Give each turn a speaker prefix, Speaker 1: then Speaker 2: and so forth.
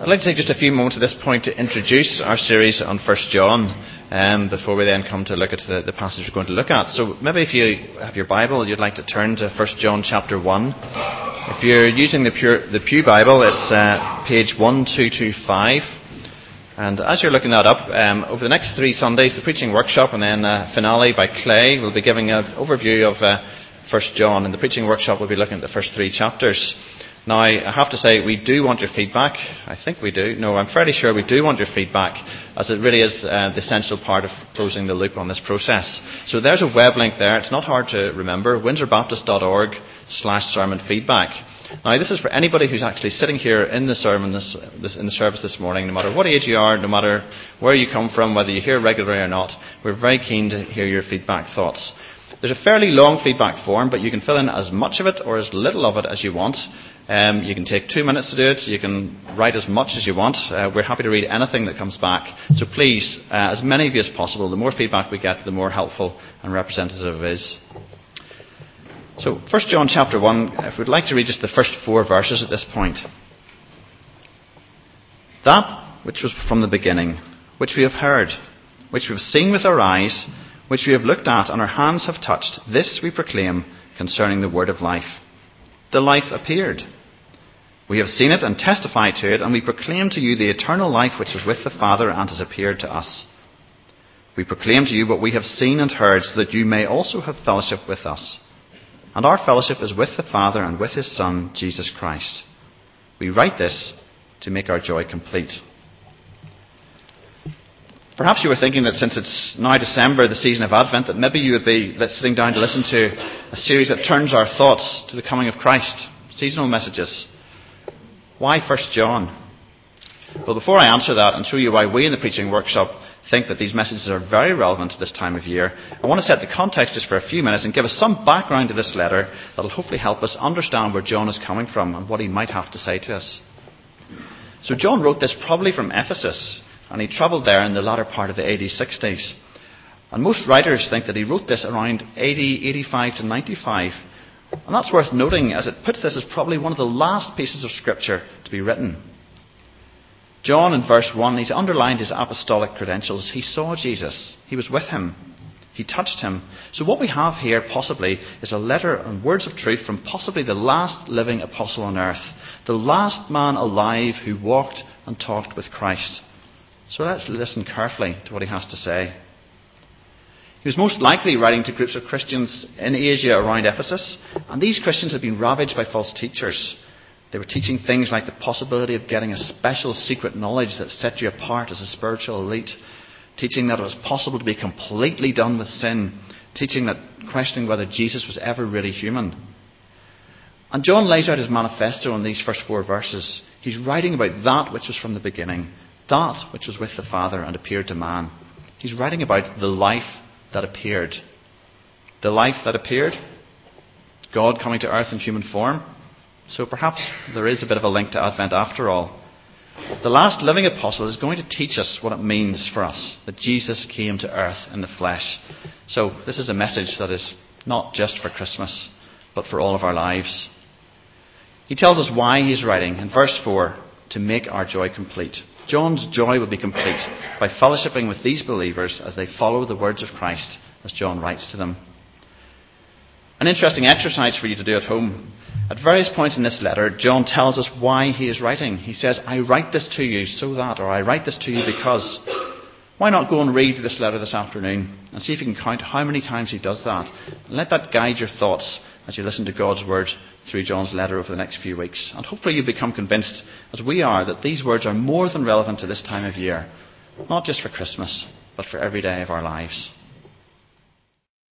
Speaker 1: I'd like to take just a few moments at this point to introduce our series on 1 John um, before we then come to look at the, the, passage we're going to look at. So maybe if you have your Bible, you'd like to turn to 1 John chapter 1. If you're using the, pure, the Pew Bible, it's uh, page 1225. And as you're looking that up, um, over the next three Sundays, the preaching workshop and then uh, finale by Clay will be giving an overview of uh, 1 John. And the preaching workshop will be looking at the first three chapters. Now, I have to say, we do want your feedback. I think we do. No, I'm fairly sure we do want your feedback, as it really is uh, the essential part of closing the loop on this process. So there's a web link there. It's not hard to remember. windsorbaptist.org slash sermon feedback. Now, this is for anybody who's actually sitting here in the sermon, this, this, in the service this morning, no matter what age you are, no matter where you come from, whether you're here regularly or not. We're very keen to hear your feedback thoughts. There's a fairly long feedback form, but you can fill in as much of it or as little of it as you want. Um, you can take two minutes to do it. You can write as much as you want. Uh, we're happy to read anything that comes back. So please, uh, as many of you as possible, the more feedback we get, the more helpful and representative it is. So, 1 John chapter 1, if we'd like to read just the first four verses at this point. That which was from the beginning, which we have heard, which we have seen with our eyes, which we have looked at and our hands have touched, this we proclaim concerning the word of life. The life appeared. We have seen it and testified to it, and we proclaim to you the eternal life which is with the Father and has appeared to us. We proclaim to you what we have seen and heard, so that you may also have fellowship with us. And our fellowship is with the Father and with his Son, Jesus Christ. We write this to make our joy complete. Perhaps you were thinking that since it's now December, the season of Advent, that maybe you would be sitting down to listen to a series that turns our thoughts to the coming of Christ. Seasonal messages. Why 1 John? Well, before I answer that and show you why we in the preaching workshop think that these messages are very relevant to this time of year, I want to set the context just for a few minutes and give us some background to this letter that will hopefully help us understand where John is coming from and what he might have to say to us. So, John wrote this probably from Ephesus, and he travelled there in the latter part of the AD 60s. And most writers think that he wrote this around AD 85 to 95. And that's worth noting as it puts this as probably one of the last pieces of scripture to be written. John in verse 1, he's underlined his apostolic credentials. He saw Jesus. He was with him. He touched him. So what we have here possibly is a letter and words of truth from possibly the last living apostle on earth. The last man alive who walked and talked with Christ. So let's listen carefully to what he has to say. He was most likely writing to groups of Christians in Asia around Ephesus, and these Christians had been ravaged by false teachers. They were teaching things like the possibility of getting a special secret knowledge that set you apart as a spiritual elite, teaching that it was possible to be completely done with sin, teaching that questioning whether Jesus was ever really human. And John lays out his manifesto in these first four verses. He's writing about that which was from the beginning, that which was with the Father and appeared to man. He's writing about the life that appeared. The life that appeared, God coming to earth in human form. So perhaps there is a bit of a link to Advent after all. The last living apostle is going to teach us what it means for us that Jesus came to earth in the flesh. So this is a message that is not just for Christmas, but for all of our lives. He tells us why he's writing in verse 4 to make our joy complete. John's joy will be complete by fellowshipping with these believers as they follow the words of Christ as John writes to them. An interesting exercise for you to do at home. At various points in this letter, John tells us why he is writing. He says, I write this to you so that, or I write this to you because. Why not go and read this letter this afternoon and see if you can count how many times he does that? Let that guide your thoughts as you listen to God's word through John's letter over the next few weeks. And hopefully you become convinced, as we are, that these words are more than relevant to this time of year, not just for Christmas, but for every day of our lives.